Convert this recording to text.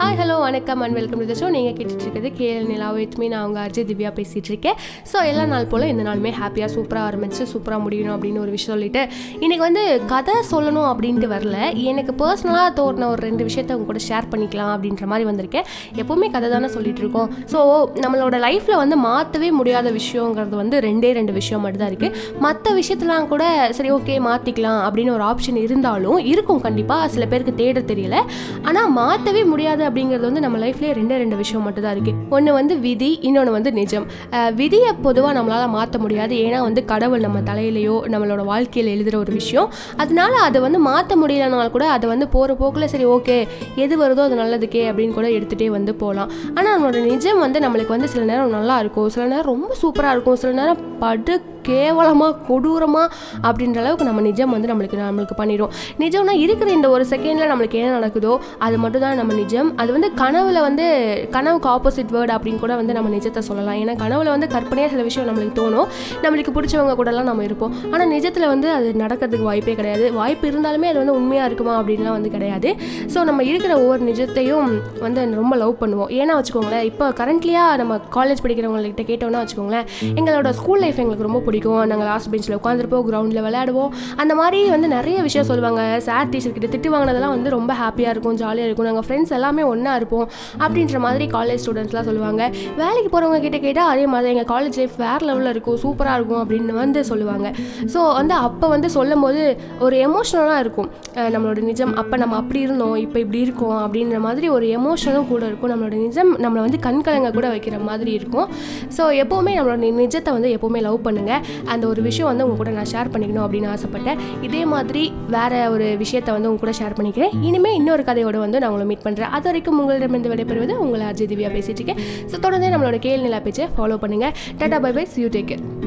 Hi hello வணக்கம் and welcome to the show நீங்கள் கேட்டுட்டு இருக்கிறது கேஎல் நிலா வித் மீ நான் அவங்க அஜய் திவ்யா பேசிகிட்டு இருக்கேன் ஸோ எல்லா நாள் போல் இந்த நாளுமே ஹாப்பியாக சூப்பராக ஆரம்பிச்சு சூப்பராக முடியணும் அப்படின்னு ஒரு விஷயம் சொல்லிட்டு இன்றைக்கி வந்து கதை சொல்லணும் அப்படின்ட்டு வரல. எனக்கு பர்சனலாக தோறின ஒரு ரெண்டு விஷயத்தை உங்க கூட ஷேர் பண்ணிக்கலாம் அப்படின்ற மாதிரி வந்திருக்கேன். எப்போவுமே கதை தானே சொல்லிட்டு இருக்கோம் ஸோ நம்மளோட லைஃப்பில் வந்து மாற்றவே முடியாத விஷயங்கிறது வந்து ரெண்டே ரெண்டு விஷயம் மட்டும் தான் இருக்குது மற்ற விஷயத்தெலாம் கூட சரி ஓகே மாற்றிக்கலாம் அப்படின்னு ஒரு ஆப்ஷன் இருந்தாலும் இருக்கும். கண்டிப்பாக சில பேருக்கு தேட தெரியல. ஆனால் மாற்றவே முடியாத அப்படிங்கிறது வந்து நம்ம லைஃப்லேயே ரெண்டே ரெண்டு விஷயம் மட்டும் தான் இருக்குது ஒன்று வந்து விதி இன்னொன்று வந்து நிஜம். விதியை பொதுவாக நம்மளால் மாற்ற முடியாது. ஏன்னா வந்து கடவுள் நம்ம தலையிலையோ நம்மளோட வாழ்க்கையில் எழுதுகிற ஒரு விஷயம். அதனால அதை வந்து மாற்ற முடியலனாலும் கூட அதை வந்து போகிற போக்கில் சரி ஓகே எது வருதோ அது நல்லதுக்கே அப்படின்னு கூட எடுத்துகிட்டே வந்து போகலாம் ஆனால் நம்மளோட நிஜம் வந்து நம்மளுக்கு வந்து சில நேரம் நல்லா இருக்கும். சில நேரம் ரொம்ப சூப்பராக இருக்கும். சில நேரம் படு கேவலமாக கொடூரமாக அப்படின்ற அளவுக்கு நம்ம நிஜம் வந்து நம்மளுக்கு நம்மளுக்கு பண்ணிடும். நிஜம்னா இருக்கிற இந்த ஒரு செகண்டில் நம்மளுக்கு என்ன நடக்குதோ அது மட்டும் தான் நம்ம நிஜம். அது வந்து கனவுல வந்து கனவுக்கு ஆப்போசிட் வேர்டு அப்படின்னு கூட வந்து நம்ம நிஜத்தை சொல்லலாம். ஏன்னா கனவுல வந்து கற்பனையாக சில விஷயம் நம்மளுக்கு தோணும். நம்மளுக்கு பிடிச்சவங்க கூடலாம் நம்ம இருப்போம். ஆனால் நிஜத்தில் வந்து அது நடக்கிறதுக்கு வாய்ப்பே கிடையாது. வாய்ப்பு இருந்தாலுமே அது வந்து உண்மையாக இருக்குமா அப்படின்லாம் வந்து கிடையாது. ஸோ நம்ம இருக்கிற ஒவ்வொரு நிஜத்தையும் வந்து ரொம்ப லவ் பண்ணுவோம். ஏன்னா வச்சுக்கோங்களேன் இப்போ கரண்ட்லியாக நம்ம காலேஜ் படிக்கிறவங்கள்கிட்ட கேட்டோம்னா வச்சுக்கோங்களேன் எங்களோட ஸ்கூல் லைஃப் எங்களுக்கு ரொம்ப பிடிக்கும். நாங்கள் லாஸ்ட் பெஞ்சில் உட்காந்துருப்போம் கிரவுண்டில் விளையாடுவோம். அந்த மாதிரி வந்து நிறைய விஷயம் சொல்லுவாங்க. சார் டீச்சர் கிட்ட திட்டு வாங்கினதெல்லாம் வந்து ரொம்ப ஹாப்பியாக இருக்கும் ஜாலியாக இருக்கும். நாங்கள் ஃப்ரெண்ட்ஸ் எல்லாமே ஒன்றா இருப்போம் அப்படின்ற மாதிரி காலேஜ் ஸ்டூடெண்ட்ஸ்லாம் சொல்லுவாங்க. வேலைக்கு போகிறவங்க கிட்ட கேட்டால் அதே மாதிரி எங்கள் காலேஜ் லைஃப் வேறு லெவலில் இருக்கும் சூப்பராக இருக்கும் அப்படின்னு வந்து சொல்லுவாங்க. ஸோ வந்து அப்போ வந்து சொல்லும் போது ஒரு எமோஷ்னலாக இருக்கும். நம்மளோட நிஜம் அப்போ நம்ம அப்படி இருந்தோம் இப்போ இப்படி இருக்கோம் அப்படின்ற மாதிரி ஒரு எமோஷனும் கூட இருக்கும். நம்மளோட நிஜம் நம்மளை வந்து கண்கலங்க கூட வைக்கிற மாதிரி இருக்கும். ஸோ எப்போவுமே நம்மளோட நிஜத்தை வந்து எப்போவுமே லவ் பண்ணுங்கள் அந்த ஒரு விஷயம் வந்து உங்க கூட நான் ஷேர் பண்ணிக்கணும் அப்படின்னு ஆசைப்பட்டேன். இதே மாதிரி வேற ஒரு விஷயத்தை வந்து உங்க கூட ஷேர் பண்ணிக்கிறேன். இனிமேல் இன்னொரு கதையோட வந்து நான் உங்களை மீட் பண்ணுறேன் அது வரைக்கும் உங்களிடமிருந்து விடைபெறுவது உங்களை அஜய் திவ்யா பேசிட்டு இருக்கேன். ஸோ தொடர்ந்து நம்மளோட கேள்வி நிலா பேச்சை ஃபாலோ பண்ணுங்கள் tata bye bye you take care